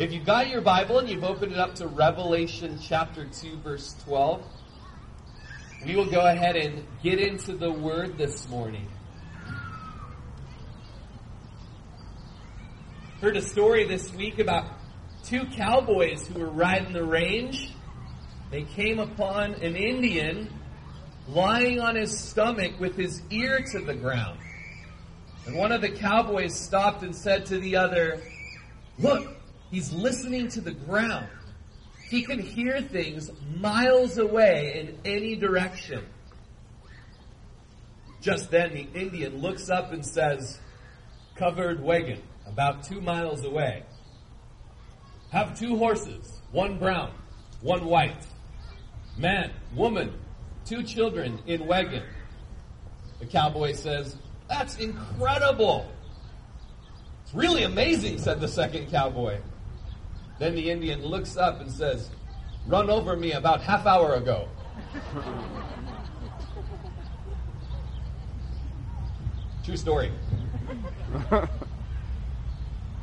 If you've got your Bible and you've opened it up to Revelation chapter 2, verse 12, we will go ahead and get into the Word this morning. Heard a story this week about two cowboys who were riding the range. They came upon an Indian lying on his stomach with his ear to the ground. And one of the cowboys stopped and said to the other, Look, he's listening to the ground. He can hear things miles away in any direction. Just then, the Indian looks up and says, Covered wagon, about two miles away. Have two horses, one brown, one white. Man, woman, two children in wagon. The cowboy says, That's incredible. It's really amazing, said the second cowboy. Then the Indian looks up and says, Run over me about half hour ago. True story.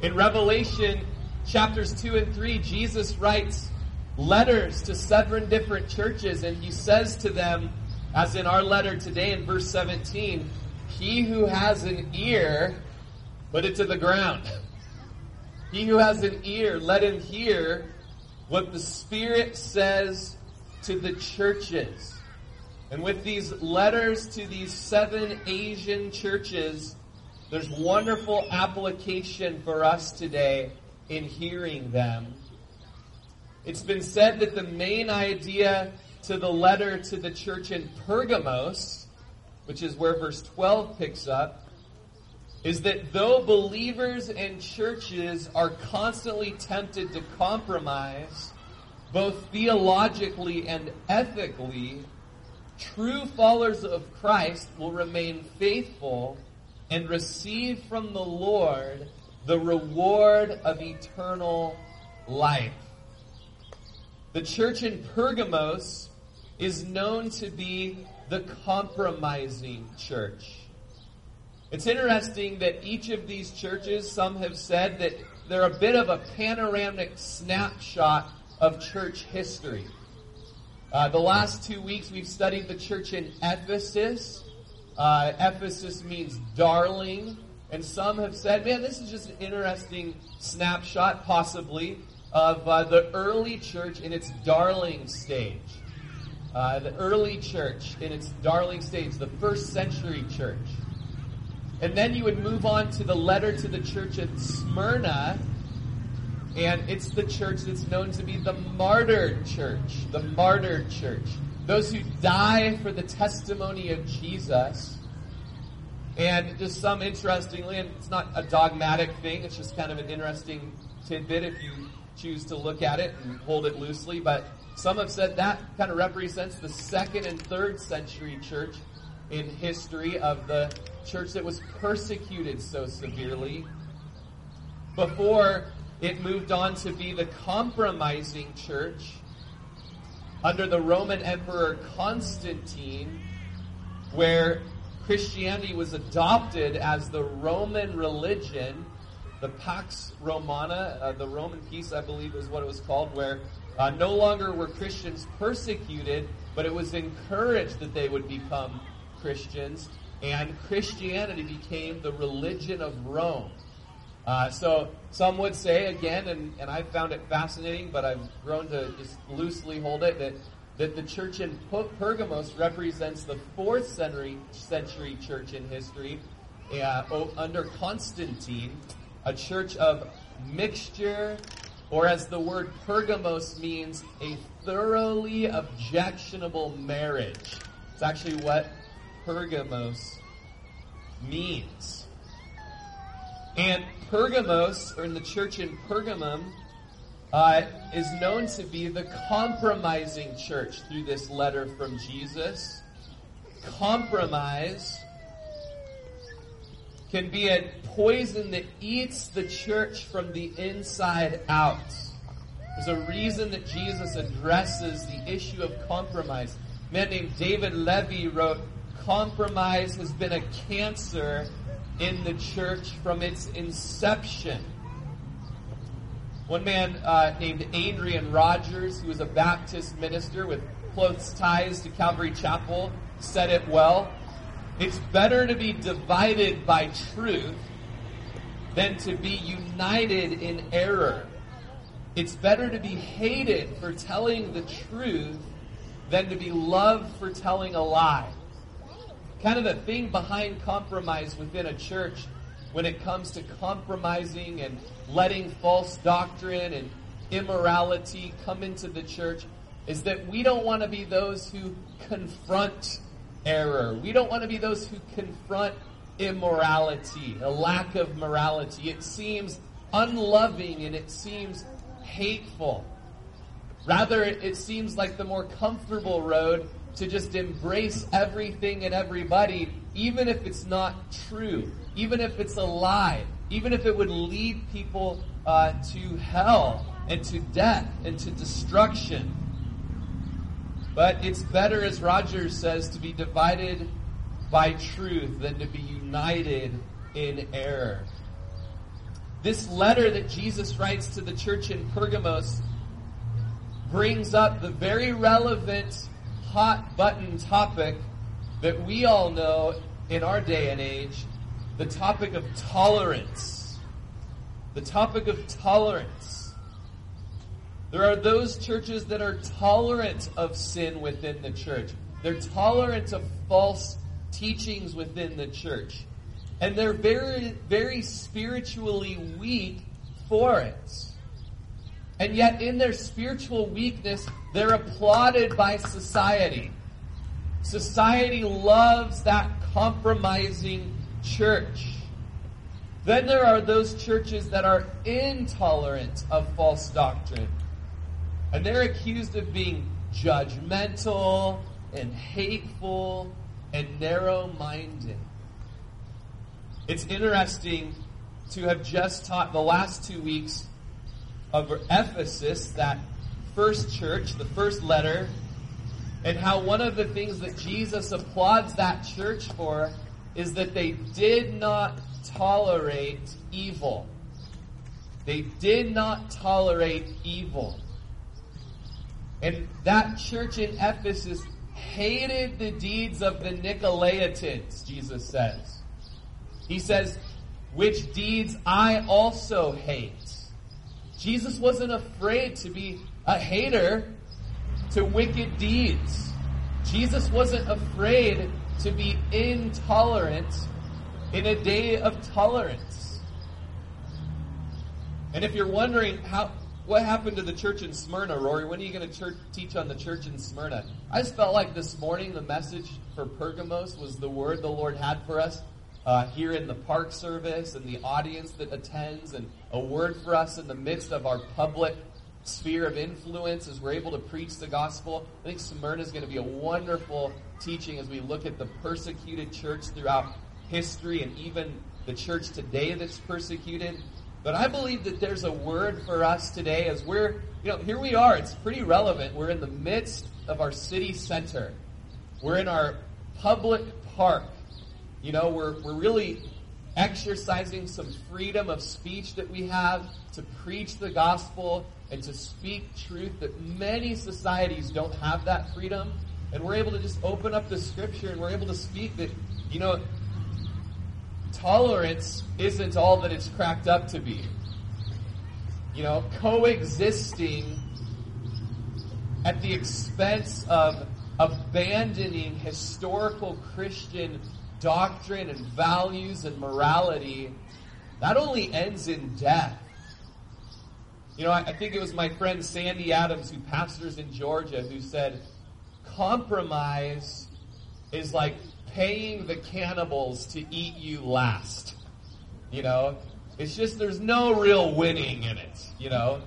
In Revelation chapters 2 and 3, Jesus writes letters to seven different churches, and he says to them, as in our letter today in verse 17, He who has an ear, put it to the ground. He who has an ear, let him hear what the Spirit says to the churches. And with these letters to these seven Asian churches, there's wonderful application for us today in hearing them. It's been said that the main idea to the letter to the church in Pergamos, which is where verse 12 picks up, is that though believers and churches are constantly tempted to compromise, both theologically and ethically, true followers of Christ will remain faithful and receive from the Lord the reward of eternal life. The church in Pergamos is known to be the compromising church. It's interesting that each of these churches, some have said that they're a bit of a panoramic snapshot of church history. Uh, the last two weeks we've studied the church in Ephesus. Uh, Ephesus means darling. And some have said, man, this is just an interesting snapshot, possibly, of uh, the early church in its darling stage. Uh, the early church in its darling stage, the first century church. And then you would move on to the letter to the church at Smyrna, and it's the church that's known to be the martyred church. The martyred church. Those who die for the testimony of Jesus. And just some interestingly, and it's not a dogmatic thing, it's just kind of an interesting tidbit if you choose to look at it and hold it loosely, but some have said that kind of represents the second and third century church in history of the church that was persecuted so severely before it moved on to be the compromising church under the Roman Emperor Constantine, where Christianity was adopted as the Roman religion, the Pax Romana, uh, the Roman peace, I believe is what it was called, where uh, no longer were Christians persecuted, but it was encouraged that they would become Christians, and Christianity became the religion of Rome. Uh, so some would say again, and, and I found it fascinating, but I've grown to just loosely hold it that that the church in Pergamos represents the fourth century century church in history uh, under Constantine, a church of mixture, or as the word Pergamos means, a thoroughly objectionable marriage. It's actually what Pergamos means. And Pergamos, or in the church in Pergamum, uh, is known to be the compromising church through this letter from Jesus. Compromise can be a poison that eats the church from the inside out. There's a reason that Jesus addresses the issue of compromise. A man named David Levy wrote, Compromise has been a cancer in the church from its inception. One man uh, named Adrian Rogers, who was a Baptist minister with close ties to Calvary Chapel, said it well. It's better to be divided by truth than to be united in error. It's better to be hated for telling the truth than to be loved for telling a lie. Kind of the thing behind compromise within a church when it comes to compromising and letting false doctrine and immorality come into the church is that we don't want to be those who confront error. We don't want to be those who confront immorality, a lack of morality. It seems unloving and it seems hateful. Rather, it seems like the more comfortable road to just embrace everything and everybody, even if it's not true, even if it's a lie, even if it would lead people uh, to hell and to death and to destruction. But it's better, as Rogers says, to be divided by truth than to be united in error. This letter that Jesus writes to the church in Pergamos brings up the very relevant hot button topic that we all know in our day and age the topic of tolerance. The topic of tolerance. There are those churches that are tolerant of sin within the church. They're tolerant of false teachings within the church. And they're very, very spiritually weak for it. And yet, in their spiritual weakness, they're applauded by society. Society loves that compromising church. Then there are those churches that are intolerant of false doctrine. And they're accused of being judgmental and hateful and narrow minded. It's interesting to have just taught the last two weeks of Ephesus, that first church, the first letter, and how one of the things that Jesus applauds that church for is that they did not tolerate evil. They did not tolerate evil. And that church in Ephesus hated the deeds of the Nicolaitans, Jesus says. He says, which deeds I also hate. Jesus wasn't afraid to be a hater to wicked deeds. Jesus wasn't afraid to be intolerant in a day of tolerance. And if you're wondering how what happened to the church in Smyrna, Rory? When are you going to teach on the church in Smyrna? I just felt like this morning the message for Pergamos was the word the Lord had for us uh, here in the park service and the audience that attends, and a word for us in the midst of our public sphere of influence as we're able to preach the gospel. I think Smyrna is going to be a wonderful teaching as we look at the persecuted church throughout history and even the church today that's persecuted. But I believe that there's a word for us today as we're, you know, here we are. It's pretty relevant. We're in the midst of our city center. We're in our public park. You know, we're, we're really exercising some freedom of speech that we have to preach the gospel and to speak truth that many societies don't have that freedom. And we're able to just open up the scripture and we're able to speak that, you know, tolerance isn't all that it's cracked up to be. You know, coexisting at the expense of abandoning historical Christian doctrine and values and morality, that only ends in death. You know, I, I think it was my friend Sandy Adams, who pastors in Georgia, who said, compromise is like paying the cannibals to eat you last. You know, it's just there's no real winning in it, you know.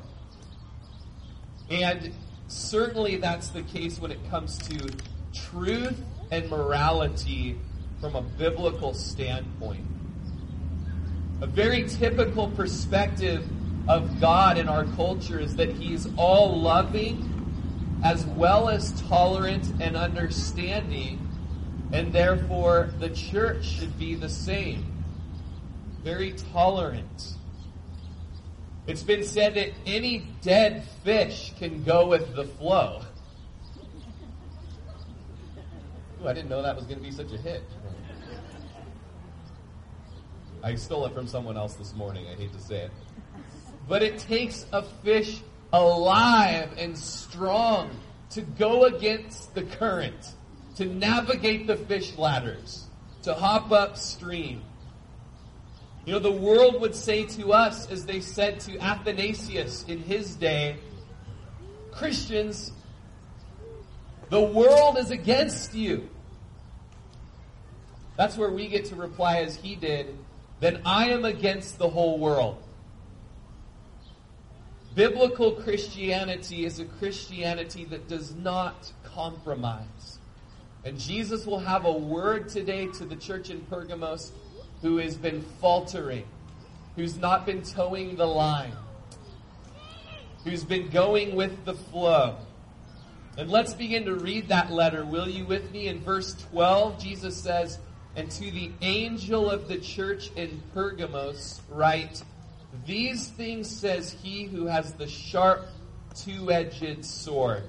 And certainly that's the case when it comes to truth and morality from a biblical standpoint. A very typical perspective of God in our culture is that He's all loving as well as tolerant and understanding and therefore, the church should be the same. Very tolerant. It's been said that any dead fish can go with the flow. Ooh, I didn't know that was going to be such a hit. I stole it from someone else this morning. I hate to say it. But it takes a fish alive and strong to go against the current, to navigate the fish ladders, to hop upstream. You know, the world would say to us, as they said to Athanasius in his day, Christians, the world is against you. That's where we get to reply as he did, then I am against the whole world. Biblical Christianity is a Christianity that does not compromise. And Jesus will have a word today to the church in Pergamos who has been faltering, who's not been toeing the line, who's been going with the flow. And let's begin to read that letter, will you, with me? In verse 12, Jesus says, And to the angel of the church in Pergamos, write, these things says he who has the sharp, two edged sword.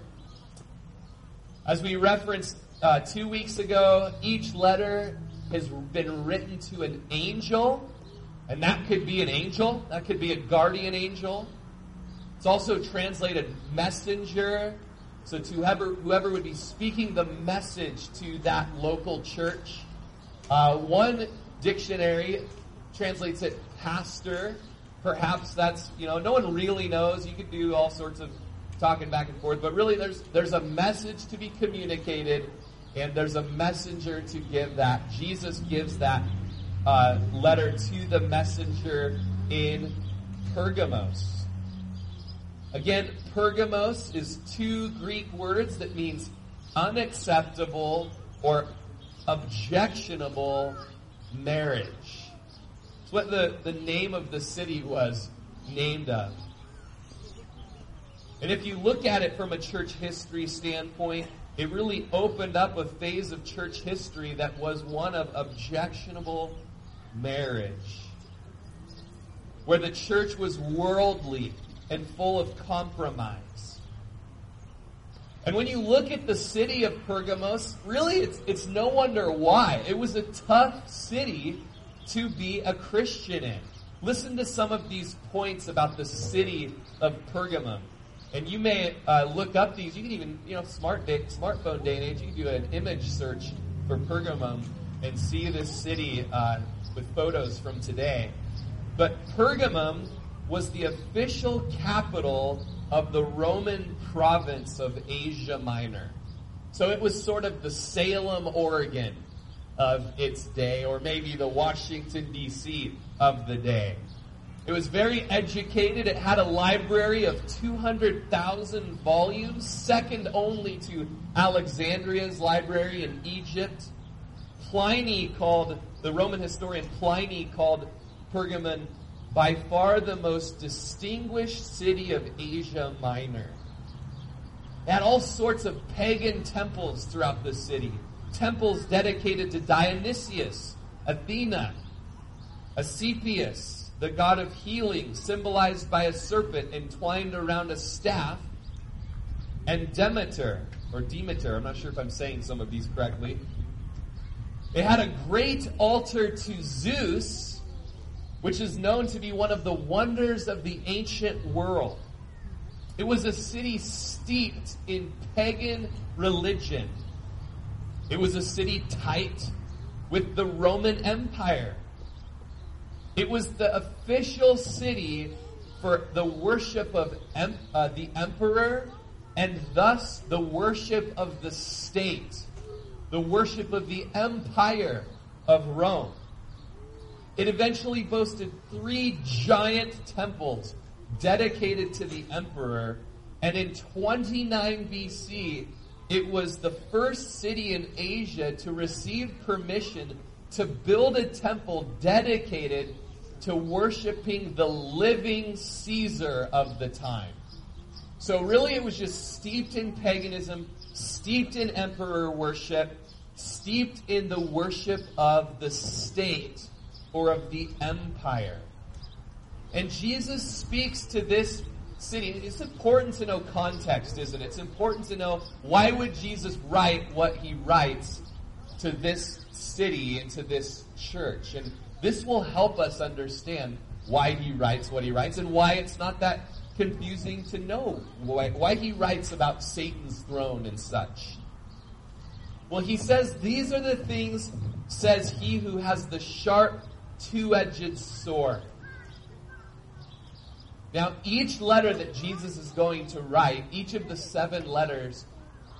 As we referenced uh, two weeks ago, each letter has been written to an angel, and that could be an angel, that could be a guardian angel. It's also translated messenger. So to whoever, whoever would be speaking the message to that local church. Uh, one dictionary translates it pastor. Perhaps that's, you know, no one really knows. You could do all sorts of talking back and forth, but really there's, there's a message to be communicated and there's a messenger to give that. Jesus gives that uh, letter to the messenger in Pergamos. Again, Pergamos is two Greek words that means unacceptable or objectionable marriage. It's what the, the name of the city was named of. And if you look at it from a church history standpoint, it really opened up a phase of church history that was one of objectionable marriage. Where the church was worldly and full of compromise. And when you look at the city of Pergamos, really it's, it's no wonder why. It was a tough city to be a Christian in. Listen to some of these points about the city of Pergamum. And you may uh, look up these. You can even, you know, smart day, smartphone day and age, you can do an image search for Pergamum and see this city uh, with photos from today. But Pergamum was the official capital of the Roman province of Asia Minor. So it was sort of the Salem, Oregon of its day, or maybe the Washington, D.C. of the day. It was very educated. It had a library of 200,000 volumes, second only to Alexandria's library in Egypt. Pliny called, the Roman historian Pliny called Pergamon by far the most distinguished city of Asia Minor. Had all sorts of pagan temples throughout the city temples dedicated to Dionysius, Athena, Asclepius, the god of healing, symbolized by a serpent entwined around a staff, and Demeter, or Demeter, I'm not sure if I'm saying some of these correctly. It had a great altar to Zeus, which is known to be one of the wonders of the ancient world. It was a city steeped in pagan religion it was a city tight with the Roman Empire. It was the official city for the worship of em- uh, the emperor and thus the worship of the state, the worship of the empire of Rome. It eventually boasted three giant temples dedicated to the emperor, and in 29 BC, it was the first city in Asia to receive permission to build a temple dedicated to worshiping the living Caesar of the time. So really it was just steeped in paganism, steeped in emperor worship, steeped in the worship of the state or of the empire. And Jesus speaks to this city. It's important to know context, isn't it? It's important to know why would Jesus write what he writes to this city and to this church. And this will help us understand why he writes what he writes and why it's not that confusing to know why, why he writes about Satan's throne and such. Well, he says, These are the things, says he who has the sharp, two edged sword. Now, each letter that Jesus is going to write, each of the seven letters,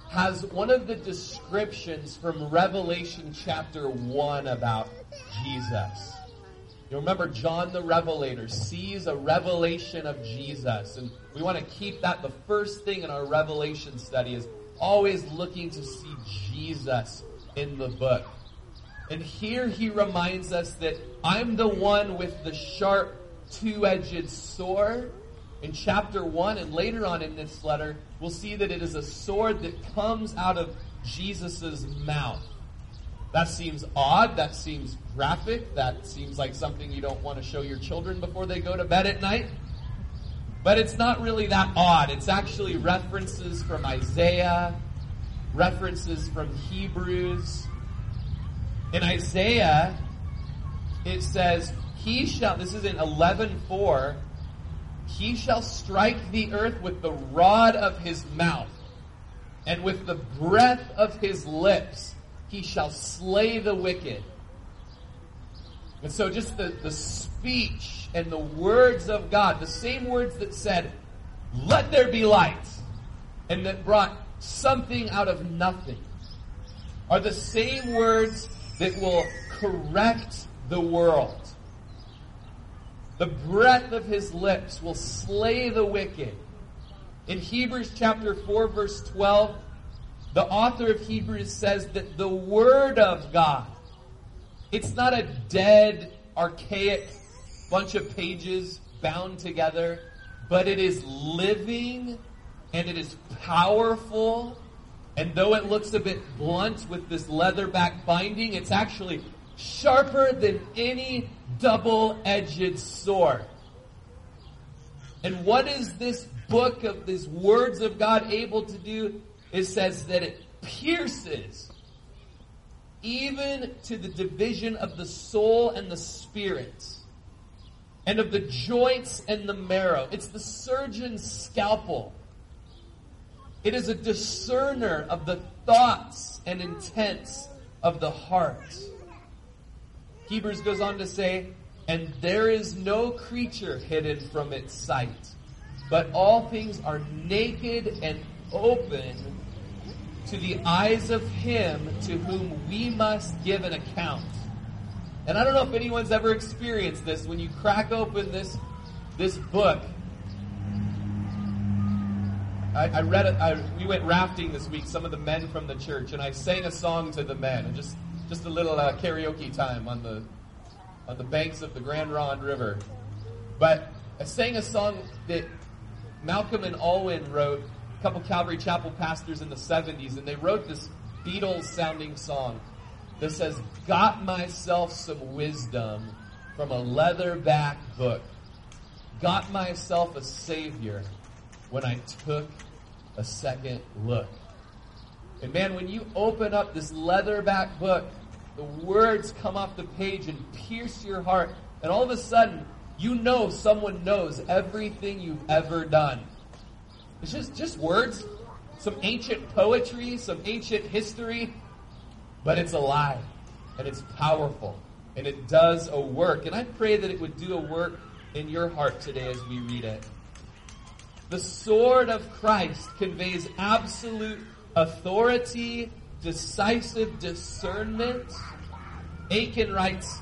has one of the descriptions from Revelation chapter 1 about Jesus. You remember John the Revelator sees a revelation of Jesus, and we want to keep that the first thing in our revelation study is always looking to see Jesus in the book. And here he reminds us that I'm the one with the sharp two-edged sword in chapter 1 and later on in this letter we'll see that it is a sword that comes out of Jesus' mouth. That seems odd, that seems graphic, that seems like something you don't want to show your children before they go to bed at night. But it's not really that odd. It's actually references from Isaiah, references from Hebrews. In Isaiah, it says, he shall, this is in 11.4, he shall strike the earth with the rod of his mouth, and with the breath of his lips he shall slay the wicked. And so just the, the speech and the words of God, the same words that said, let there be light, and that brought something out of nothing, are the same words that will correct the world. The breath of his lips will slay the wicked. In Hebrews chapter 4 verse 12, the author of Hebrews says that the word of God, it's not a dead, archaic bunch of pages bound together, but it is living and it is powerful. And though it looks a bit blunt with this leatherback binding, it's actually sharper than any double-edged sword. And what is this book of these words of God able to do? It says that it pierces even to the division of the soul and the spirit and of the joints and the marrow. It's the surgeon's scalpel. It is a discerner of the thoughts and intents of the heart. Hebrews goes on to say, and there is no creature hidden from its sight, but all things are naked and open to the eyes of him to whom we must give an account. And I don't know if anyone's ever experienced this when you crack open this this book. I, I read it. We went rafting this week. Some of the men from the church, and I sang a song to the men, and just just a little uh, karaoke time on the on the banks of the Grand Ronde River. But I sang a song that Malcolm and Alwyn wrote, a couple Calvary Chapel pastors in the 70s, and they wrote this Beatles sounding song that says, Got myself some wisdom from a leatherback book. Got myself a savior when I took a second look. And man, when you open up this leatherback book, the words come off the page and pierce your heart. And all of a sudden, you know someone knows everything you've ever done. It's just, just words, some ancient poetry, some ancient history, but it's alive and it's powerful and it does a work. And I pray that it would do a work in your heart today as we read it. The sword of Christ conveys absolute authority decisive discernment. Akin writes,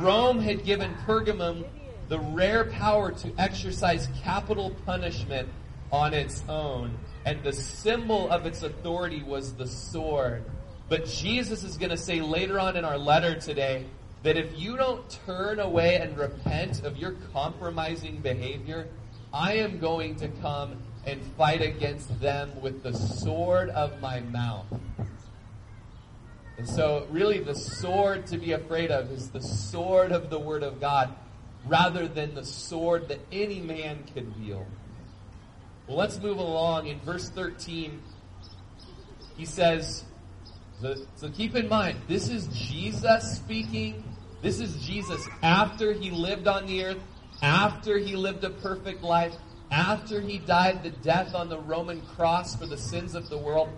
Rome had given Pergamum the rare power to exercise capital punishment on its own, and the symbol of its authority was the sword. But Jesus is going to say later on in our letter today that if you don't turn away and repent of your compromising behavior, I am going to come and fight against them with the sword of my mouth. And so, really, the sword to be afraid of is the sword of the Word of God. rather than the sword that any man could wield. Well, let's move along. In verse 13, he says, so keep in mind, this is Jesus speaking. This is Jesus after he lived on the earth, after he lived a perfect life, after he died the death on the Roman cross for the sins of the world,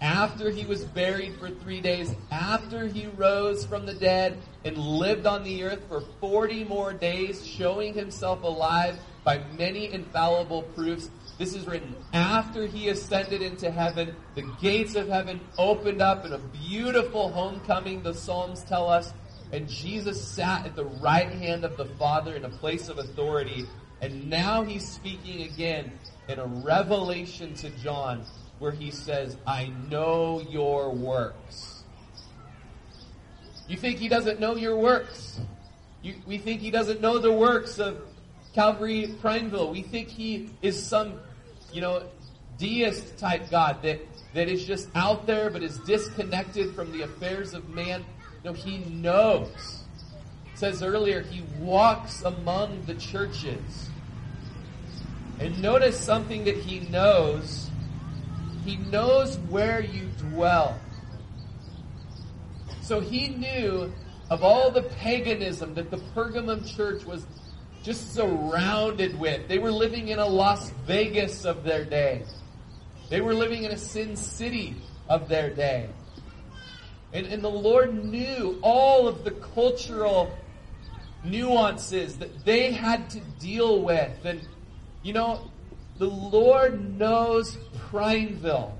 after he was buried for three days, after he rose from the dead and lived on the earth for 40 more days, showing himself alive by many infallible proofs. This is written after he ascended into heaven. The gates of heaven opened up in a beautiful homecoming, the Psalms tell us. And Jesus sat at the right hand of the Father in a place of authority. And now he's speaking again in a revelation to John where he says, I know your works. You think he doesn't know your works? You, we think he doesn't know the works of Calvary Prineville. We think he is some, you know, deist type God that, that is just out there but is disconnected from the affairs of man. No, he knows. It says earlier, he walks among the churches. And notice something that he knows he knows where you dwell. So he knew of all the paganism that the Pergamum church was just surrounded with. They were living in a Las Vegas of their day. They were living in a sin city of their day. And, and the Lord knew all of the cultural nuances that they had to deal with. And, you know, the Lord knows Prineville.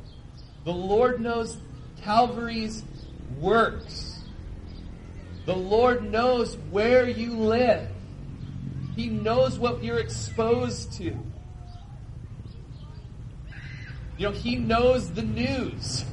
The Lord knows Calvary's works. The Lord knows where you live. He knows what you're exposed to. You know, He knows the news.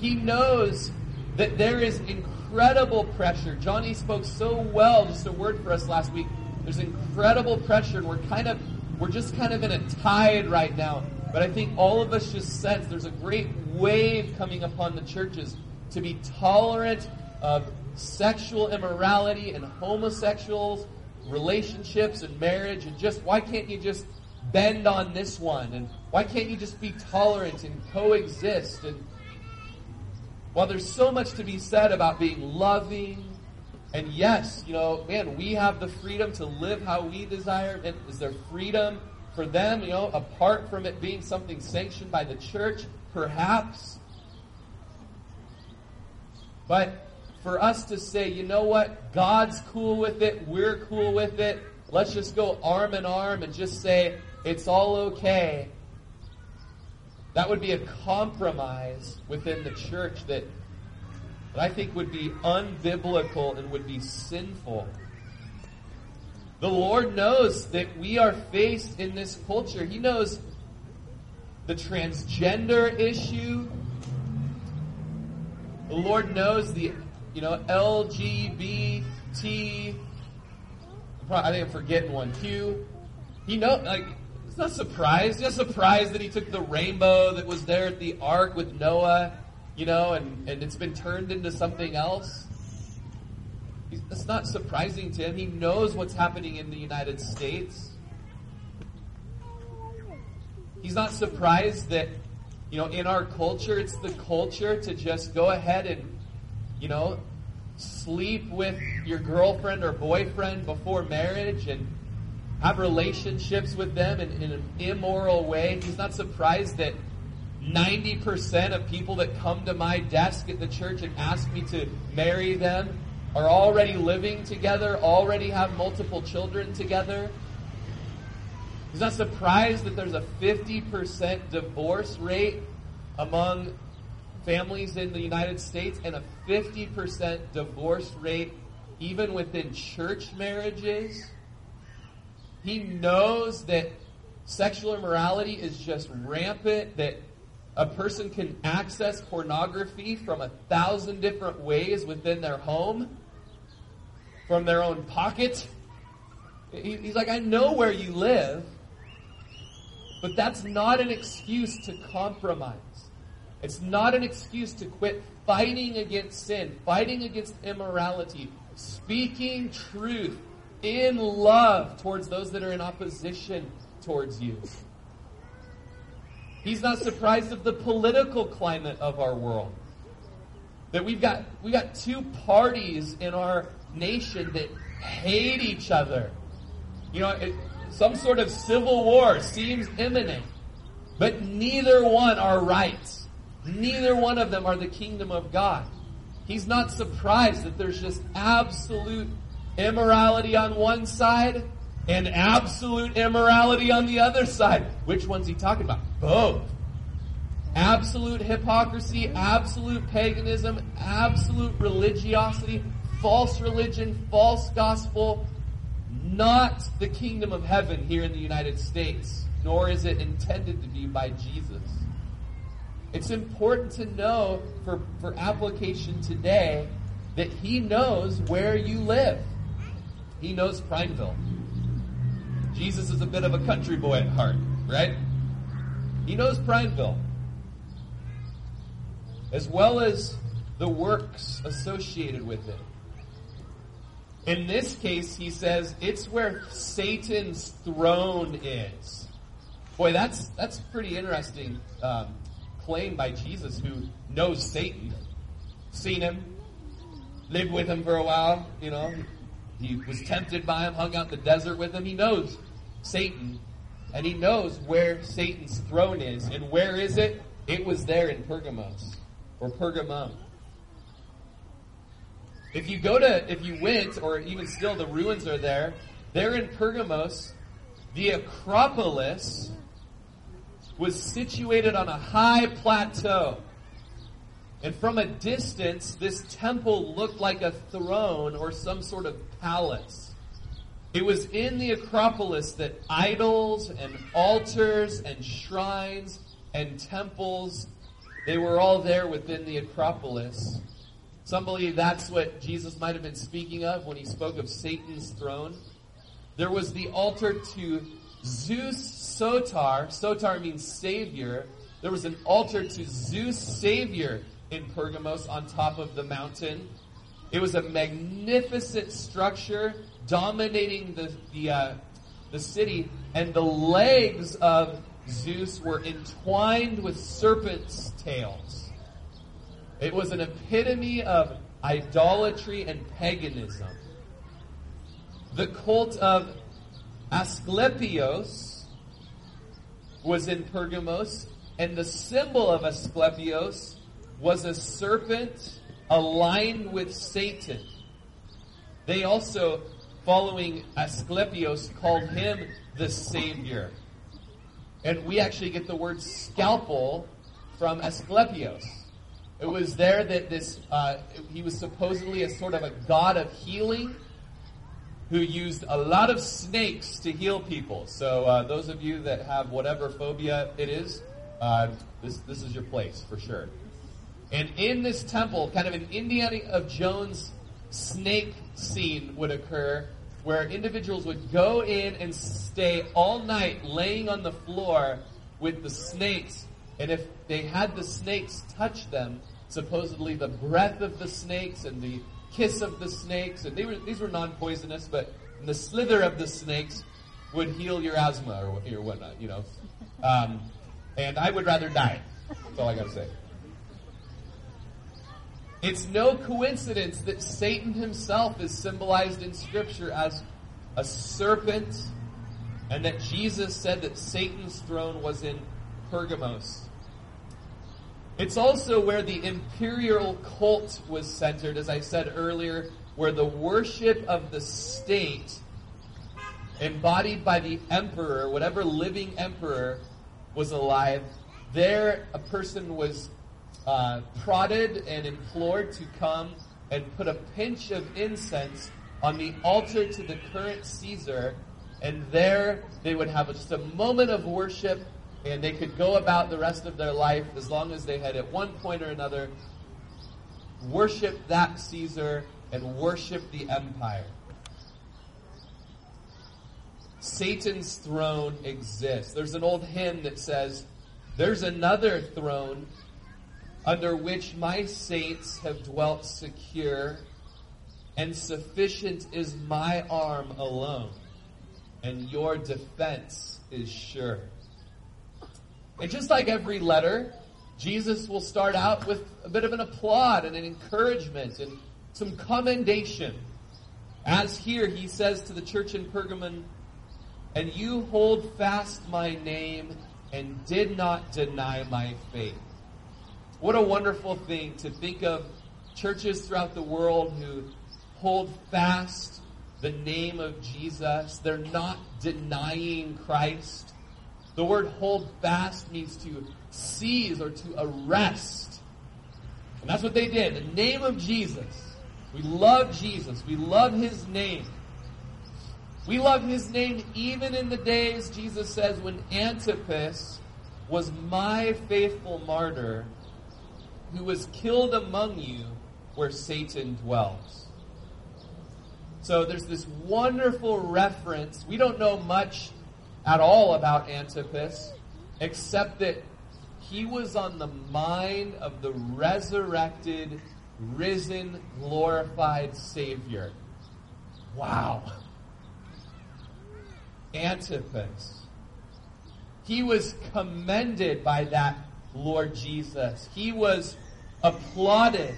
He knows that there is incredible pressure. Johnny spoke so well, just a word for us last week. There's incredible pressure, and we're kind of we're just kind of in a tide right now. But I think all of us just sense there's a great wave coming upon the churches to be tolerant of sexual immorality and homosexuals, relationships and marriage, and just why can't you just bend on this one? And why can't you just be tolerant and coexist? And while there's so much to be said about being loving and yes, you know, man, we have the freedom to live how we desire. And is there freedom for them, you know, apart from it being something sanctioned by the church? Perhaps. But for us to say, you know what, God's cool with it, we're cool with it, let's just go arm in arm and just say, it's all okay. That would be a compromise within the church that that I think would be unbiblical and would be sinful. The Lord knows that we are faced in this culture. He knows the transgender issue. The Lord knows the, you know, LGBT. I think I'm forgetting one. Q. He knows, like, not surprised. He's not surprised that he took the rainbow that was there at the ark with Noah you know, and, and it's been turned into something else. It's not surprising to him. He knows what's happening in the United States. He's not surprised that, you know, in our culture, it's the culture to just go ahead and, you know, sleep with your girlfriend or boyfriend before marriage and have relationships with them in, in an immoral way. He's not surprised that 90% of people that come to my desk at the church and ask me to marry them are already living together, already have multiple children together. He's not surprised that there's a 50% divorce rate among families in the United States and a 50% divorce rate even within church marriages. He knows that sexual immorality is just rampant, that a person can access pornography from a thousand different ways within their home, from their own pocket. He's like, I know where you live, but that's not an excuse to compromise. It's not an excuse to quit fighting against sin, fighting against immorality, speaking truth in love towards those that are in opposition towards you. He's not surprised of the political climate of our world. That we've got we got two parties in our nation that hate each other. You know, it, some sort of civil war seems imminent, but neither one are right. Neither one of them are the kingdom of God. He's not surprised that there's just absolute immorality on one side and absolute immorality on the other side. Which one's he talking about? Both. Absolute hypocrisy, absolute paganism, absolute religiosity, false religion, false gospel, not the kingdom of heaven here in the United States, nor is it intended to be by Jesus. It's important to know for, for application today that He knows where you live. He knows Prineville. Jesus is a bit of a country boy at heart, right? He knows Prineville. As well as the works associated with it. In this case, he says it's where Satan's throne is. Boy, that's that's pretty interesting um, claim by Jesus, who knows Satan, seen him, lived with him for a while. You know, he was tempted by him, hung out in the desert with him. He knows Satan, and he knows where Satan's throne is, and where is it? It was there in Pergamos or Pergamum. If you go to, if you went, or even still the ruins are there, there in Pergamos, the Acropolis was situated on a high plateau. And from a distance, this temple looked like a throne or some sort of palace. It was in the Acropolis that idols and altars and shrines and temples, they were all there within the Acropolis. Some believe that's what Jesus might have been speaking of when he spoke of Satan's throne. There was the altar to Zeus Soter. Soter means savior. There was an altar to Zeus Savior in Pergamos on top of the mountain. It was a magnificent structure dominating the the, uh, the city, and the legs of Zeus were entwined with serpents' tails. It was an epitome of idolatry and paganism. The cult of Asclepios was in Pergamos, and the symbol of Asclepios was a serpent aligned with Satan. They also, following Asclepius, called him the Savior. And we actually get the word scalpel from Asclepius. It was there that this, uh, he was supposedly a sort of a god of healing who used a lot of snakes to heal people. So uh, those of you that have whatever phobia it is, uh, this, this is your place for sure. And in this temple, kind of an Indiana of Jones snake scene would occur where individuals would go in and stay all night laying on the floor with the snakes and if they had the snakes touch them, supposedly the breath of the snakes and the kiss of the snakes, and they were, these were non-poisonous, but the slither of the snakes would heal your asthma or, or whatnot, you know. Um, and I would rather die. That's all I gotta say. It's no coincidence that Satan himself is symbolized in Scripture as a serpent, and that Jesus said that Satan's throne was in Pergamos. It's also where the imperial cult was centered, as I said earlier, where the worship of the state, embodied by the emperor, whatever living emperor was alive, there a person was uh, prodded and implored to come and put a pinch of incense on the altar to the current Caesar, and there they would have just a moment of worship and they could go about the rest of their life as long as they had at one point or another worshiped that Caesar and worshiped the empire. Satan's throne exists. There's an old hymn that says, There's another throne under which my saints have dwelt secure, and sufficient is my arm alone, and your defense is sure. And just like every letter, Jesus will start out with a bit of an applaud and an encouragement and some commendation. As here, he says to the church in Pergamon, And you hold fast my name and did not deny my faith. What a wonderful thing to think of churches throughout the world who hold fast the name of Jesus. They're not denying Christ. The word hold fast means to seize or to arrest. And that's what they did. The name of Jesus. We love Jesus. We love his name. We love his name even in the days, Jesus says, when Antipas was my faithful martyr who was killed among you where Satan dwells. So there's this wonderful reference. We don't know much at all about Antipas, except that he was on the mind of the resurrected, risen, glorified Savior. Wow. Antipas. He was commended by that Lord Jesus. He was applauded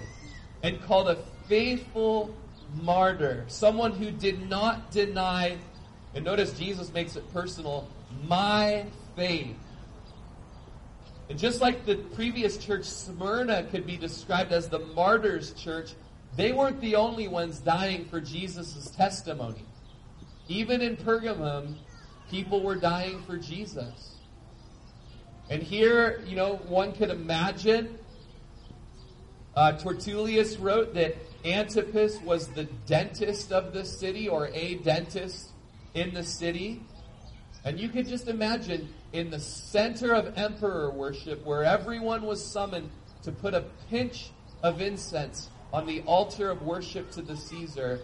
and called a faithful martyr, someone who did not deny, and notice Jesus makes it personal, my faith. And just like the previous church, Smyrna could be described as the martyrs' church, they weren't the only ones dying for Jesus' testimony. Even in Pergamum, people were dying for Jesus. And here, you know, one could imagine uh, Tertullian wrote that Antipas was the dentist of the city or a dentist in the city. And you could just imagine in the center of emperor worship where everyone was summoned to put a pinch of incense on the altar of worship to the Caesar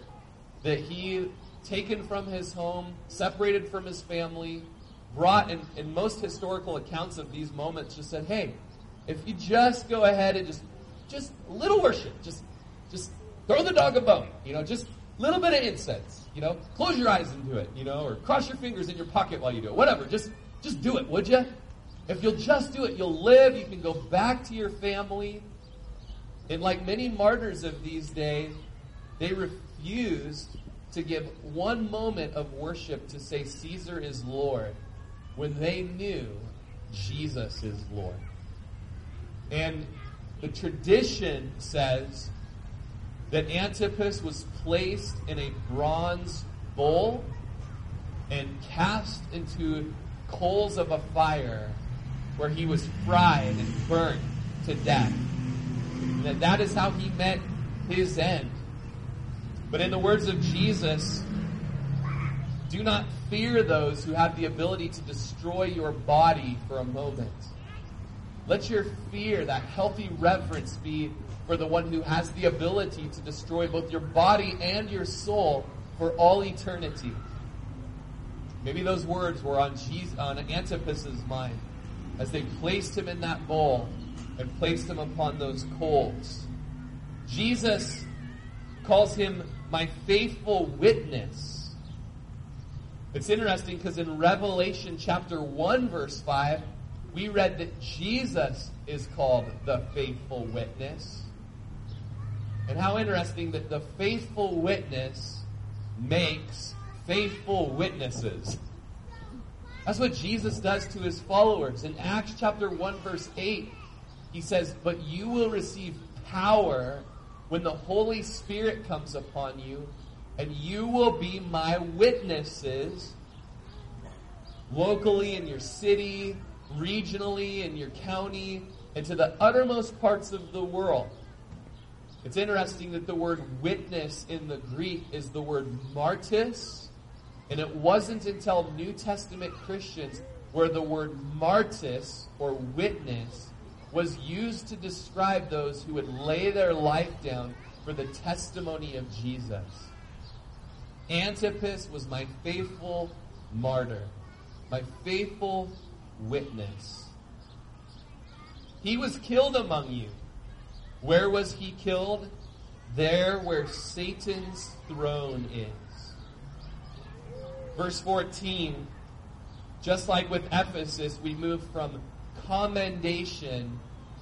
that he taken from his home, separated from his family, brought in, in most historical accounts of these moments just said, hey, if you just go ahead and just just little worship, just just throw the dog a bone, you know, just a little bit of incense, you know, close your eyes and do it, you know, or cross your fingers in your pocket while you do it, whatever, just just do it, would you? If you'll just do it, you'll live, you can go back to your family. And like many martyrs of these days, they refused to give one moment of worship to say Caesar is Lord when they knew Jesus is Lord. And the tradition says that Antipas was placed in a bronze bowl and cast into coals of a fire where he was fried and burnt to death. And that that is how he met his end. But in the words of Jesus, do not fear those who have the ability to destroy your body for a moment. Let your fear, that healthy reverence, be for the one who has the ability to destroy both your body and your soul for all eternity. Maybe those words were on, Jesus, on Antipas's mind as they placed him in that bowl and placed him upon those coals. Jesus calls him my faithful witness. It's interesting because in Revelation chapter 1, verse 5, we read that Jesus is called the faithful witness. And how interesting that the faithful witness makes faithful witnesses. That's what Jesus does to his followers. In Acts chapter 1 verse 8, he says, But you will receive power when the Holy Spirit comes upon you, and you will be my witnesses locally in your city, regionally, in your county, and to the uttermost parts of the world. It's interesting that the word witness in the Greek is the word martis, and it wasn't until New Testament Christians where the word martis, or witness, was used to describe those who would lay their life down for the testimony of Jesus. Antipas was my faithful martyr, my faithful witness. He was killed among you. Where was he killed? there where Satan's throne is. Verse 14, just like with Ephesus, we move from commendation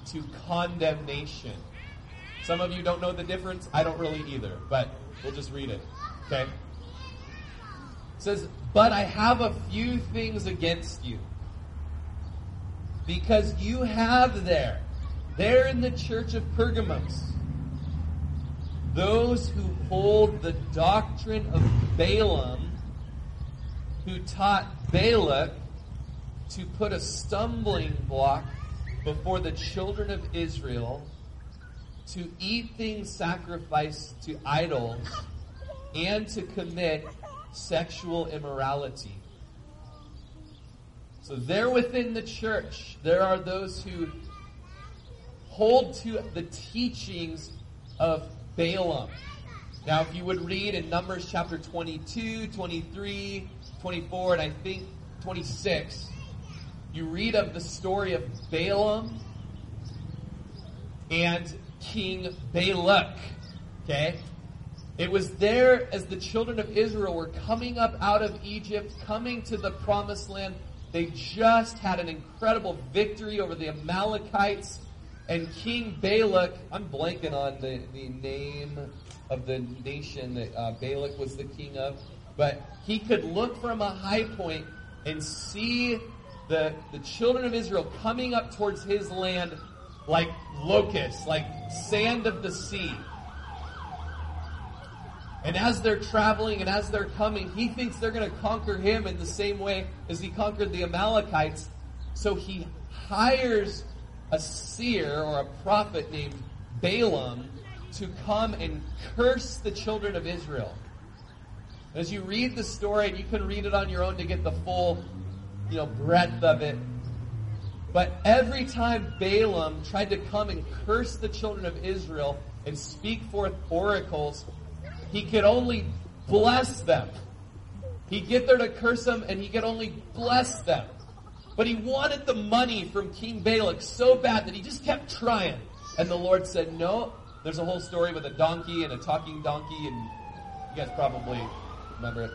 to condemnation. Some of you don't know the difference. I don't really either, but we'll just read it. Okay? Says, But I have a few things against you. Because you have there, there in the church of Pergamos, those who hold the doctrine of Balaam, who taught Balak to put a stumbling block before the children of Israel to eat things sacrificed to idols and to commit sexual immorality. So there within the church, there are those who hold to the teachings of Balaam. Now, if you would read in Numbers chapter 22, 23, 24, and I think 26, you read of the story of Balaam and King Balak. Okay? It was there as the children of Israel were coming up out of Egypt, coming to the promised land. They just had an incredible victory over the Amalekites. And King Balak, I'm blanking on the, the name of the nation that uh, Balak was the king of, but he could look from a high point and see the, the children of Israel coming up towards his land like locusts, like sand of the sea. And as they're traveling and as they're coming, he thinks they're going to conquer him in the same way as he conquered the Amalekites. So he hires a seer or a prophet named Balaam to come and curse the children of Israel. As you read the story, and you can read it on your own to get the full, you know, breadth of it. But every time Balaam tried to come and curse the children of Israel and speak forth oracles, he could only bless them. He'd get there to curse them and he could only bless them. But he wanted the money from King Balak so bad that he just kept trying. And the Lord said, No. There's a whole story with a donkey and a talking donkey, and you guys probably remember it.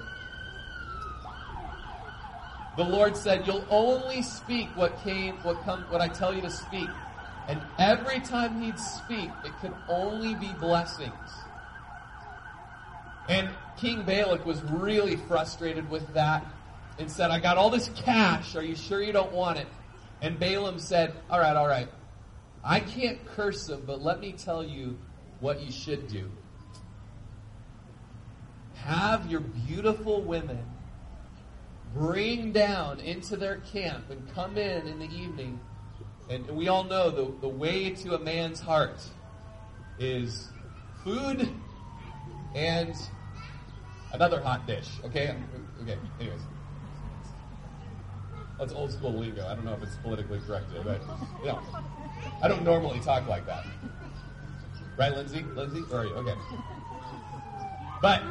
The Lord said, You'll only speak what came, what come, what I tell you to speak. And every time he'd speak, it could only be blessings. And King Balak was really frustrated with that and said, I got all this cash. Are you sure you don't want it? And Balaam said, All right, all right. I can't curse them, but let me tell you what you should do. Have your beautiful women bring down into their camp and come in in the evening. And we all know the, the way to a man's heart is food and another hot dish. Okay? Okay, anyways. That's old school lingo. I don't know if it's politically correct, but you know, I don't normally talk like that. Right, Lindsay? Lindsay? Where are you? Okay. But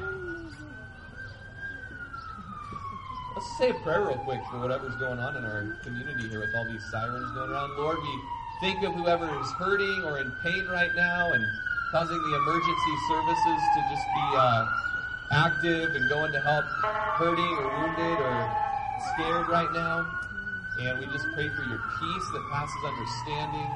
let's say a prayer real quick for whatever's going on in our community here with all these sirens going around. Lord, we think of whoever is hurting or in pain right now and causing the emergency services to just be uh, active and going to help hurting or wounded or scared right now. And we just pray for your peace that passes understanding.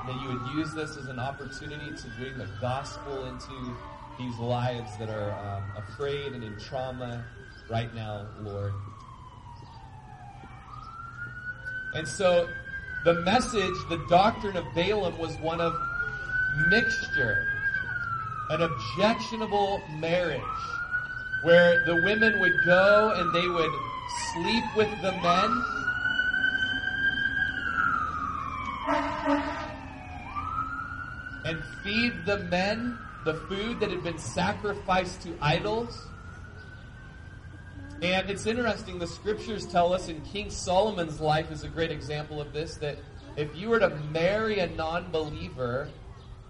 And that you would use this as an opportunity to bring the gospel into these lives that are um, afraid and in trauma right now, Lord. And so the message, the doctrine of Balaam was one of mixture, an objectionable marriage, where the women would go and they would sleep with the men. And feed the men the food that had been sacrificed to idols. And it's interesting, the scriptures tell us, and King Solomon's life is a great example of this, that if you were to marry a non believer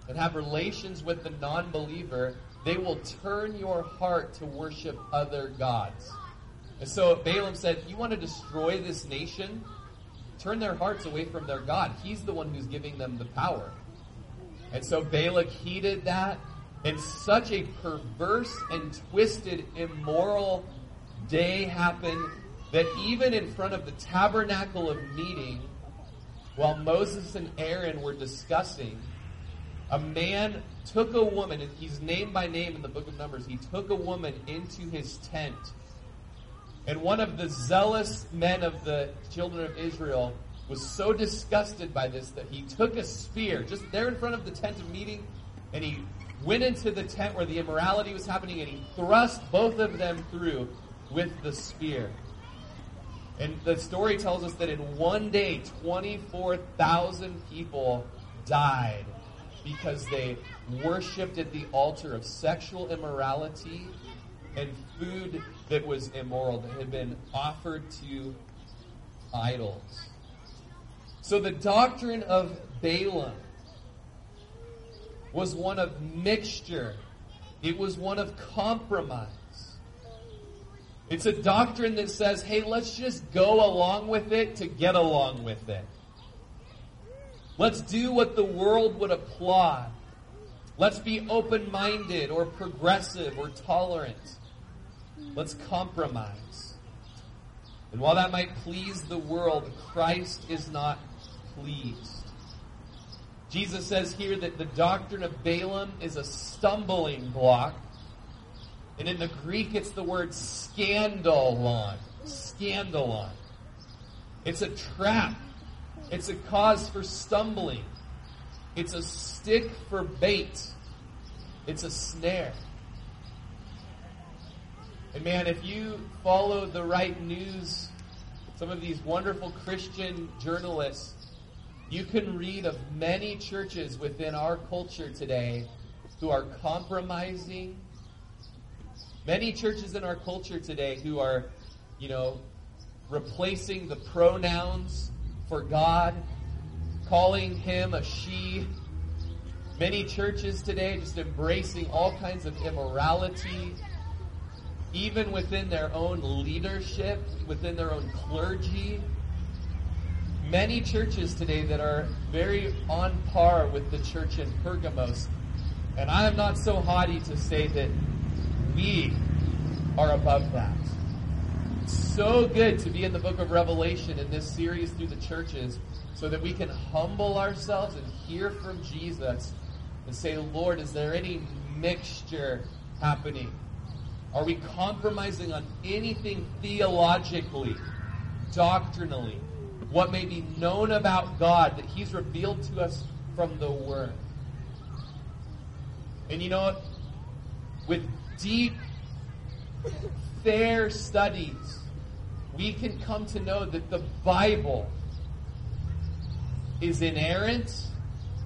and have relations with the non believer, they will turn your heart to worship other gods. And so Balaam said, You want to destroy this nation? Turn their hearts away from their God. He's the one who's giving them the power. And so Balak heeded that, And such a perverse and twisted, immoral day happened that even in front of the tabernacle of meeting, while Moses and Aaron were discussing, a man took a woman, and he's named by name in the book of Numbers. He took a woman into his tent. And one of the zealous men of the children of Israel was so disgusted by this that he took a spear just there in front of the tent of meeting and he went into the tent where the immorality was happening and he thrust both of them through with the spear. And the story tells us that in one day, 24,000 people died because they worshiped at the altar of sexual immorality and food that was immoral, that had been offered to idols. So the doctrine of Balaam was one of mixture. It was one of compromise. It's a doctrine that says, hey, let's just go along with it to get along with it. Let's do what the world would applaud. Let's be open minded or progressive or tolerant. Let's compromise. And while that might please the world, Christ is not pleased. Jesus says here that the doctrine of Balaam is a stumbling block. And in the Greek, it's the word scandalon. Scandalon. It's a trap. It's a cause for stumbling. It's a stick for bait. It's a snare. And man, if you follow the right news, some of these wonderful Christian journalists, you can read of many churches within our culture today who are compromising. Many churches in our culture today who are, you know, replacing the pronouns for God, calling him a she. Many churches today just embracing all kinds of immorality, even within their own leadership, within their own clergy. Many churches today that are very on par with the church in Pergamos. And I am not so haughty to say that we are above that so good to be in the book of Revelation in this series through the churches so that we can humble ourselves and hear from Jesus and say, Lord, is there any mixture happening? Are we compromising on anything theologically, doctrinally, what may be known about God that He's revealed to us from the Word? And you know what? With deep, fair studies, we can come to know that the Bible is inerrant.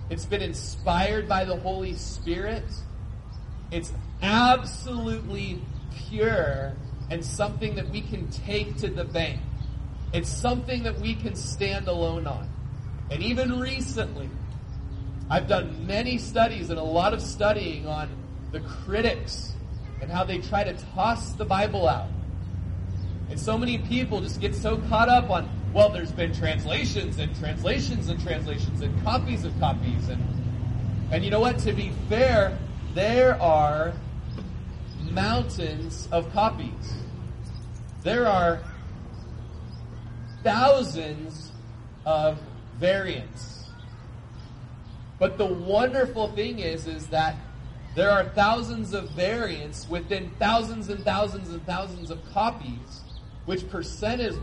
It's been inspired by the Holy Spirit. It's absolutely pure and something that we can take to the bank. It's something that we can stand alone on. And even recently, I've done many studies and a lot of studying on the critics and how they try to toss the Bible out. And so many people just get so caught up on, well, there's been translations and translations and translations and copies of copies. And, and you know what? To be fair, there are mountains of copies. There are thousands of variants. But the wonderful thing is, is that there are thousands of variants within thousands and thousands and thousands of copies which percentage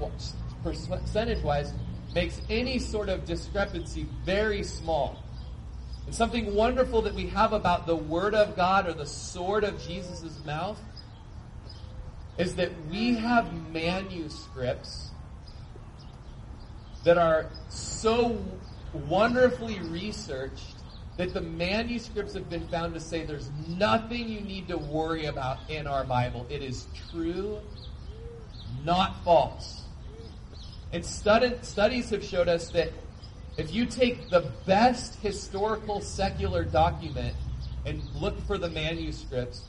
percentage wise makes any sort of discrepancy very small. And something wonderful that we have about the Word of God or the sword of Jesus' mouth is that we have manuscripts that are so wonderfully researched that the manuscripts have been found to say there's nothing you need to worry about in our Bible. It is true not false. And stud- studies have showed us that if you take the best historical secular document and look for the manuscripts,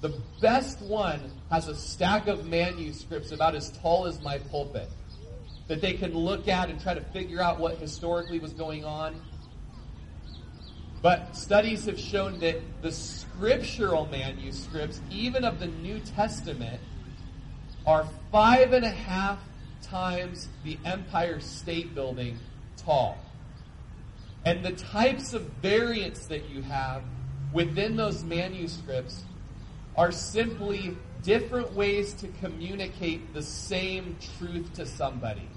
the best one has a stack of manuscripts about as tall as my pulpit that they can look at and try to figure out what historically was going on. But studies have shown that the scriptural manuscripts, even of the New Testament, are five and a half times the Empire State Building tall. And the types of variants that you have within those manuscripts are simply different ways to communicate the same truth to somebody.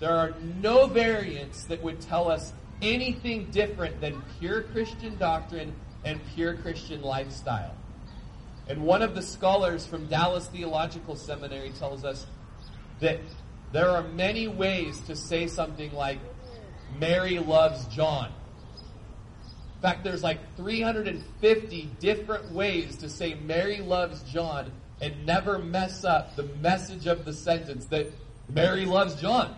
There are no variants that would tell us anything different than pure Christian doctrine and pure Christian lifestyle. And one of the scholars from Dallas Theological Seminary tells us that there are many ways to say something like, Mary loves John. In fact, there's like 350 different ways to say Mary loves John and never mess up the message of the sentence that Mary loves John.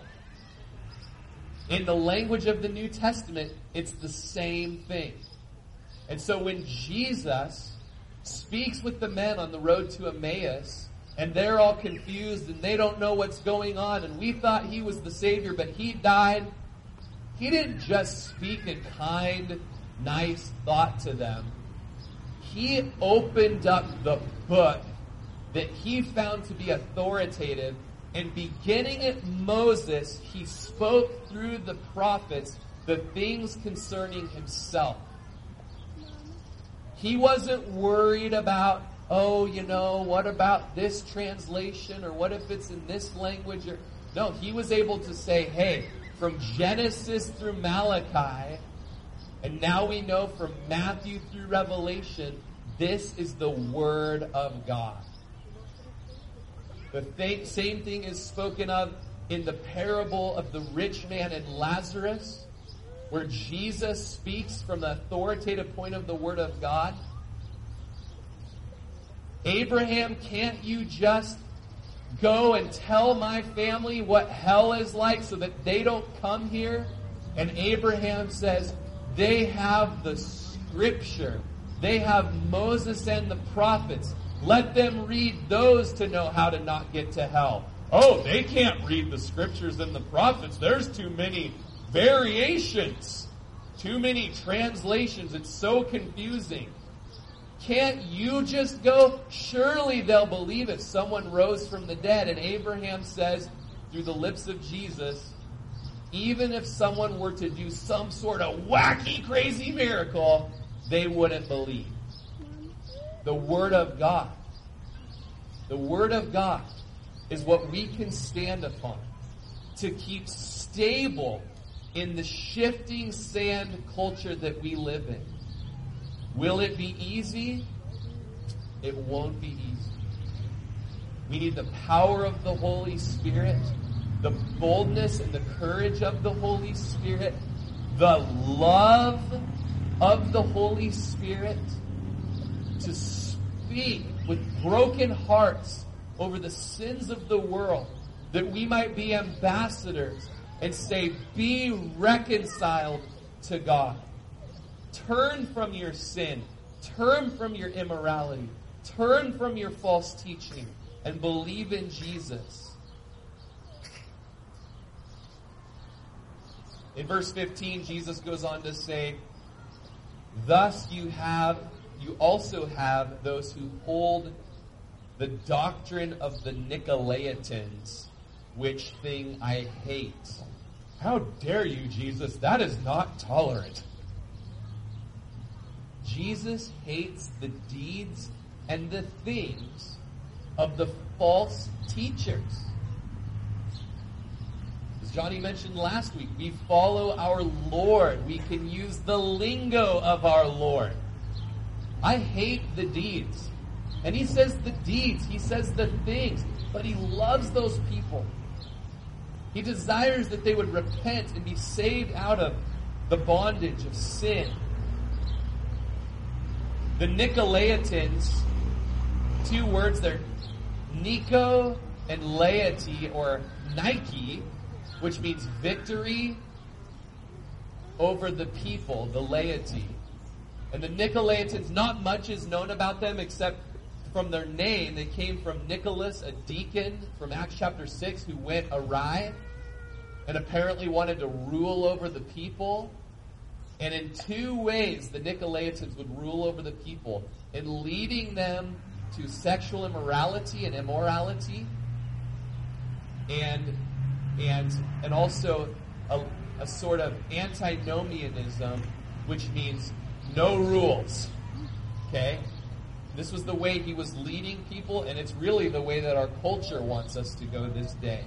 In the language of the New Testament, it's the same thing. And so when Jesus speaks with the men on the road to Emmaus, and they're all confused and they don't know what's going on, and we thought he was the Savior, but he died, he didn't just speak a kind, nice thought to them. He opened up the book that he found to be authoritative and beginning at Moses, he spoke through the prophets the things concerning himself. He wasn't worried about, oh, you know, what about this translation or what if it's in this language or no, he was able to say, hey, from Genesis through Malachi, and now we know from Matthew through Revelation, this is the Word of God. The th- same thing is spoken of in the parable of the rich man and Lazarus, where Jesus speaks from the authoritative point of the Word of God. Abraham, can't you just go and tell my family what hell is like so that they don't come here? And Abraham says, they have the scripture. They have Moses and the prophets. Let them read those to know how to not get to hell. Oh, they can't read the scriptures and the prophets. There's too many variations, too many translations. It's so confusing. Can't you just go? Surely they'll believe if someone rose from the dead. And Abraham says, through the lips of Jesus, even if someone were to do some sort of wacky, crazy miracle, they wouldn't believe the Word of God. The Word of God is what we can stand upon to keep stable in the shifting sand culture that we live in. Will it be easy? It won't be easy. We need the power of the Holy Spirit, the boldness and the courage of the Holy Spirit, the love of the Holy Spirit to with broken hearts over the sins of the world, that we might be ambassadors and say, Be reconciled to God. Turn from your sin, turn from your immorality, turn from your false teaching, and believe in Jesus. In verse 15, Jesus goes on to say, Thus you have you also have those who hold the doctrine of the Nicolaitans, which thing I hate. How dare you, Jesus? That is not tolerant. Jesus hates the deeds and the things of the false teachers. As Johnny mentioned last week, we follow our Lord. We can use the lingo of our Lord. I hate the deeds. And he says the deeds, he says the things, but he loves those people. He desires that they would repent and be saved out of the bondage of sin. The Nicolaitans, two words there, Nico and laity, or Nike, which means victory over the people, the laity. And the Nicolaitans, not much is known about them except from their name. They came from Nicholas, a deacon from Acts chapter 6 who went awry and apparently wanted to rule over the people. And in two ways, the Nicolaitans would rule over the people in leading them to sexual immorality and immorality, and and and also a, a sort of antinomianism, which means no rules. Okay, this was the way he was leading people, and it's really the way that our culture wants us to go this day.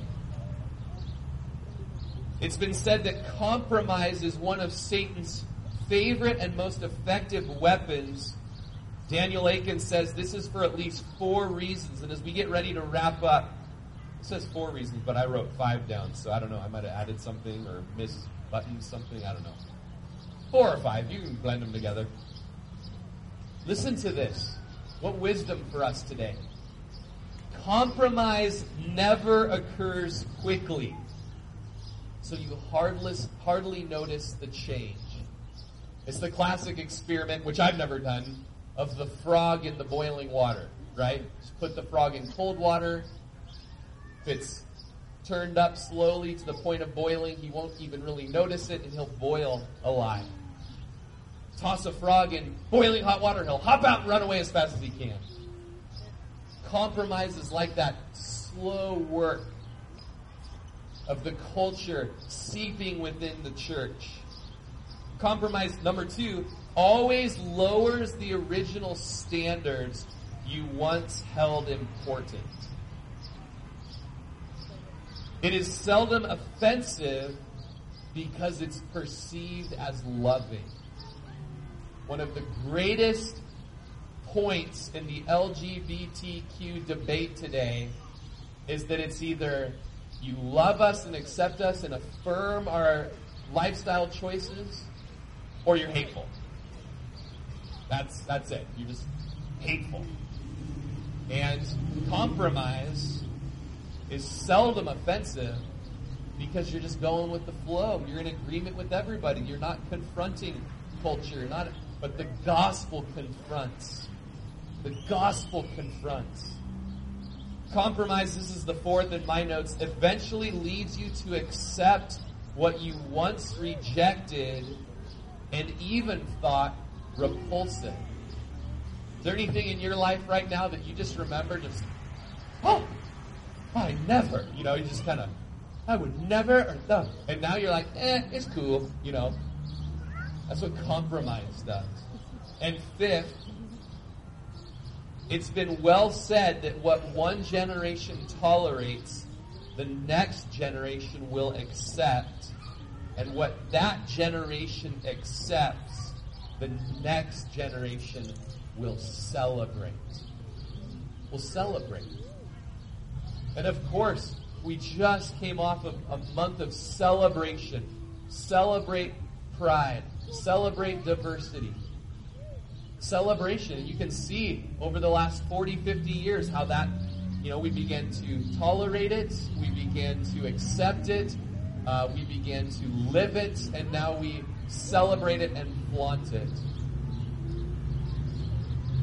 It's been said that compromise is one of Satan's favorite and most effective weapons. Daniel Akin says this is for at least four reasons. And as we get ready to wrap up, it says four reasons, but I wrote five down, so I don't know. I might have added something or misbuttoned something. I don't know. Four or five. You can blend them together. Listen to this. What wisdom for us today. Compromise never occurs quickly so you hardless, hardly notice the change. It's the classic experiment, which I've never done, of the frog in the boiling water, right? Just put the frog in cold water. If it's turned up slowly to the point of boiling, he won't even really notice it and he'll boil alive. Toss a frog in boiling hot water, he'll hop out and run away as fast as he can. Compromise is like that slow work of the culture seeping within the church. Compromise number two always lowers the original standards you once held important. It is seldom offensive because it's perceived as loving. One of the greatest points in the LGBTQ debate today is that it's either you love us and accept us and affirm our lifestyle choices, or you're hateful. That's that's it. You're just hateful. And compromise is seldom offensive because you're just going with the flow. You're in agreement with everybody. You're not confronting culture. You're not but the gospel confronts. The gospel confronts. Compromise, this is the fourth in my notes, eventually leads you to accept what you once rejected and even thought repulsive. Is there anything in your life right now that you just remember just, oh, I never, you know, you just kind of, I would never, or no. And now you're like, eh, it's cool, you know. That's what compromise does. And fifth, it's been well said that what one generation tolerates, the next generation will accept. And what that generation accepts, the next generation will celebrate. Will celebrate. And of course, we just came off of a month of celebration. Celebrate pride. Celebrate diversity celebration. You can see over the last 40, 50 years how that, you know, we began to tolerate it, we began to accept it, uh, we began to live it, and now we celebrate it and flaunt it.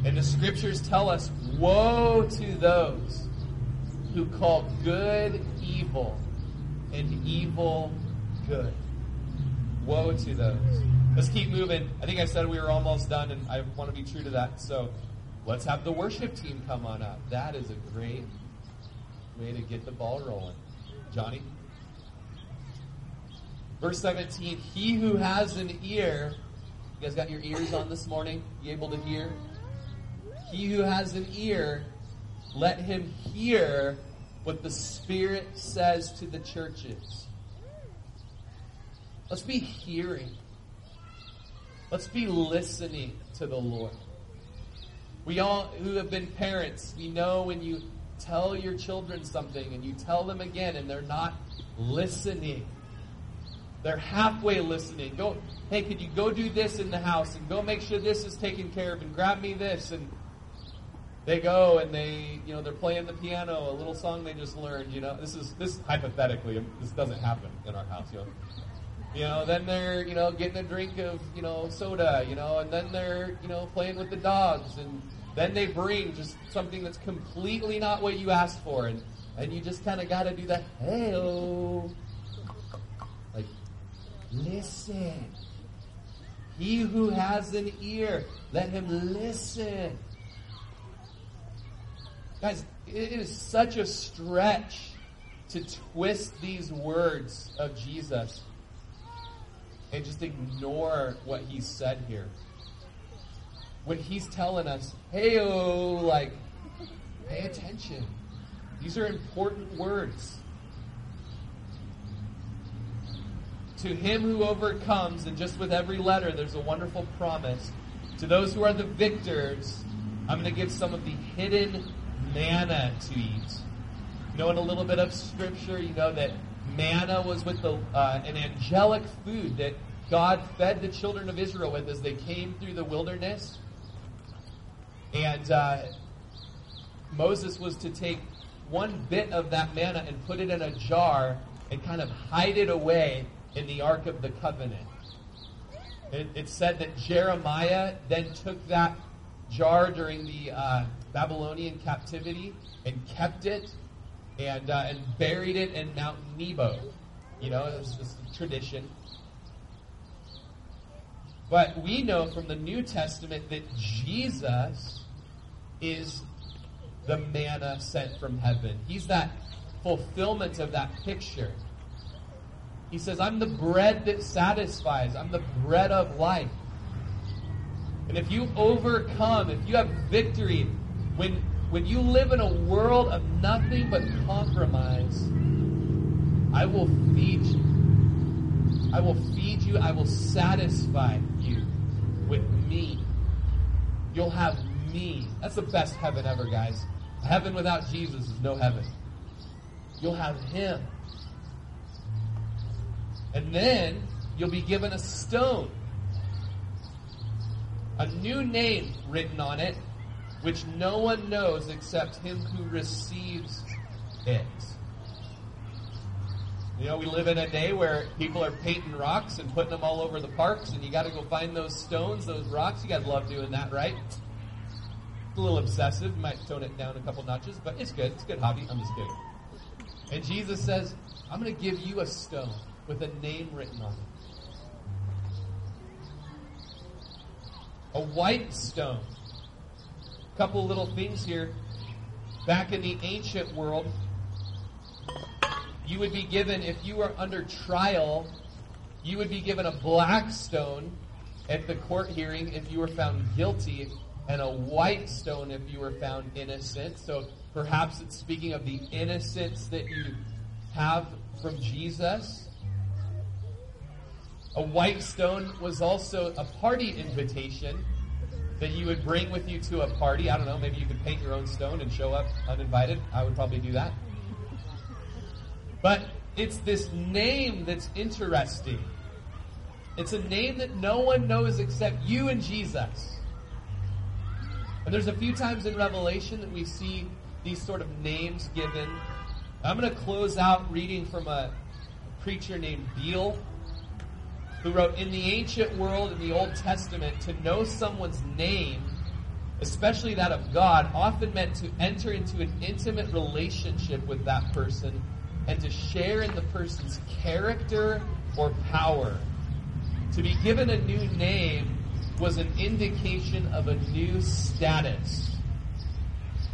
And the scriptures tell us, woe to those who call good evil and evil good. Woe to those. Let's keep moving. I think I said we were almost done, and I want to be true to that. So let's have the worship team come on up. That is a great way to get the ball rolling. Johnny? Verse 17 He who has an ear, you guys got your ears on this morning? You able to hear? He who has an ear, let him hear what the Spirit says to the churches. Let's be hearing. Let's be listening to the Lord. We all who have been parents, we know when you tell your children something and you tell them again and they're not listening. They're halfway listening. Go, hey, could you go do this in the house and go make sure this is taken care of and grab me this and they go and they, you know, they're playing the piano, a little song they just learned, you know. This is this hypothetically, this doesn't happen in our house, you know. You know, then they're, you know, getting a drink of, you know, soda, you know, and then they're, you know, playing with the dogs and then they bring just something that's completely not what you asked for and and you just kind of got to do that, hey Like listen. He who has an ear, let him listen. Guys, it is such a stretch to twist these words of Jesus and just ignore what he said here. When he's telling us, hey, oh, like, pay attention. These are important words. To him who overcomes, and just with every letter, there's a wonderful promise. To those who are the victors, I'm going to give some of the hidden manna to eat. Knowing a little bit of scripture, you know that manna was with the uh, an angelic food that God fed the children of Israel with as they came through the wilderness. And uh, Moses was to take one bit of that manna and put it in a jar and kind of hide it away in the Ark of the Covenant. It, it said that Jeremiah then took that jar during the uh, Babylonian captivity and kept it and, uh, and buried it in Mount Nebo. You know, it was just a tradition. But we know from the New Testament that Jesus is the manna sent from heaven. He's that fulfillment of that picture. He says, I'm the bread that satisfies. I'm the bread of life. And if you overcome, if you have victory, when, when you live in a world of nothing but compromise, I will feed you. I will feed you. I will satisfy you with me. You'll have me. That's the best heaven ever, guys. Heaven without Jesus is no heaven. You'll have Him. And then you'll be given a stone, a new name written on it, which no one knows except him who receives it. You know, we live in a day where people are painting rocks and putting them all over the parks, and you got to go find those stones, those rocks. You got to love doing that, right? a little obsessive. You might tone it down a couple notches, but it's good. It's a good hobby. I'm just kidding. And Jesus says, I'm going to give you a stone with a name written on it. A white stone. Couple little things here. Back in the ancient world, you would be given, if you were under trial, you would be given a black stone at the court hearing if you were found guilty and a white stone if you were found innocent. So perhaps it's speaking of the innocence that you have from Jesus. A white stone was also a party invitation that you would bring with you to a party. I don't know, maybe you could paint your own stone and show up uninvited. I would probably do that. But it's this name that's interesting. It's a name that no one knows except you and Jesus. And there's a few times in Revelation that we see these sort of names given. I'm going to close out reading from a preacher named Beale, who wrote In the ancient world, in the Old Testament, to know someone's name, especially that of God, often meant to enter into an intimate relationship with that person and to share in the person's character or power. To be given a new name was an indication of a new status.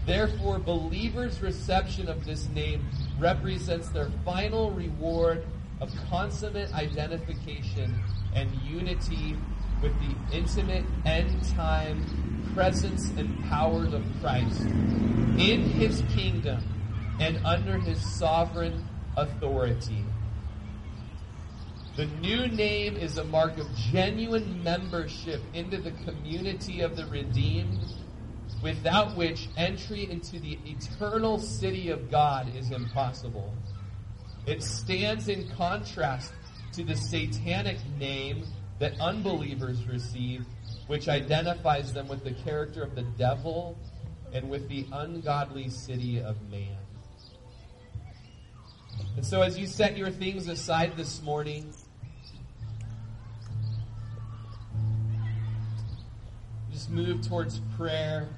Therefore, believers' reception of this name represents their final reward of consummate identification and unity with the intimate end time presence and powers of Christ in his kingdom and under his sovereign authority. The new name is a mark of genuine membership into the community of the redeemed, without which entry into the eternal city of God is impossible. It stands in contrast to the satanic name that unbelievers receive, which identifies them with the character of the devil and with the ungodly city of man. And so, as you set your things aside this morning, just move towards prayer.